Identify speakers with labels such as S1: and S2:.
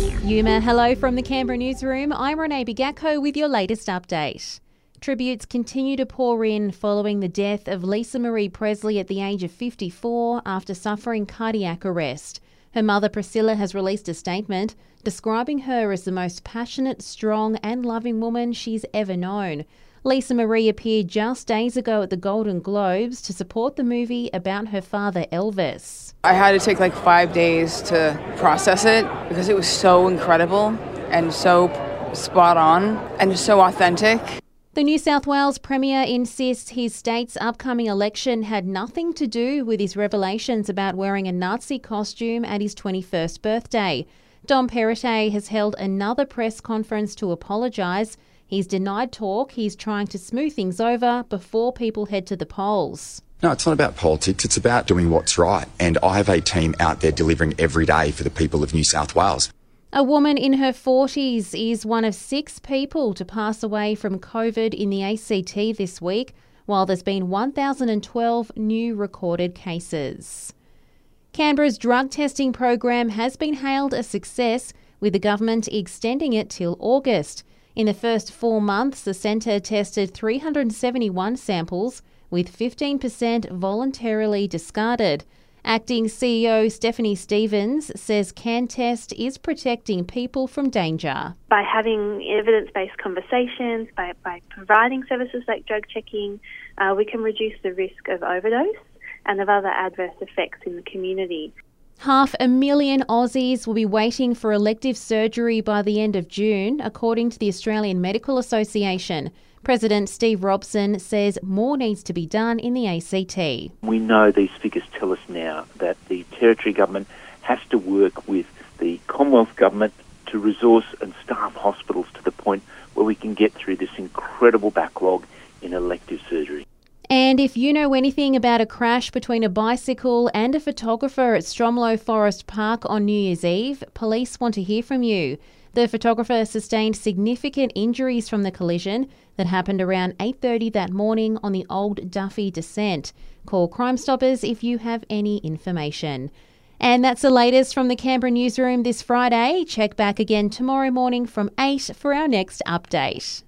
S1: Yuma, hello from the Canberra newsroom. I'm Renee Bigacco with your latest update. Tributes continue to pour in following the death of Lisa Marie Presley at the age of 54 after suffering cardiac arrest. Her mother Priscilla has released a statement describing her as the most passionate, strong, and loving woman she's ever known. Lisa Marie appeared just days ago at the Golden Globes to support the movie about her father Elvis.
S2: I had to take like five days to process it because it was so incredible and so spot on and so authentic.
S1: The New South Wales Premier insists his state's upcoming election had nothing to do with his revelations about wearing a Nazi costume at his 21st birthday. Dom Perrottet has held another press conference to apologise. He's denied talk. He's trying to smooth things over before people head to the polls.
S3: No, it's not about politics. It's about doing what's right. And I have a team out there delivering every day for the people of New South Wales.
S1: A woman in her 40s is one of six people to pass away from COVID in the ACT this week, while there's been 1,012 new recorded cases. Canberra's drug testing program has been hailed a success, with the government extending it till August. In the first four months, the centre tested 371 samples, with 15% voluntarily discarded. Acting CEO Stephanie Stevens says CanTest is protecting people from danger.
S4: By having evidence based conversations, by, by providing services like drug checking, uh, we can reduce the risk of overdose and of other adverse effects in the community.
S1: Half a million Aussies will be waiting for elective surgery by the end of June, according to the Australian Medical Association. President Steve Robson says more needs to be done in the ACT.
S5: We know these figures tell us now that the Territory Government has to work with the Commonwealth Government to resource and staff hospitals to the point where we can get through this incredible backlog in elective surgery.
S1: And if you know anything about a crash between a bicycle and a photographer at Stromlo Forest Park on New Year's Eve, police want to hear from you. The photographer sustained significant injuries from the collision that happened around 8:30 that morning on the Old Duffy descent. Call Crime Stoppers if you have any information. And that's the latest from the Canberra newsroom this Friday. Check back again tomorrow morning from 8 for our next update.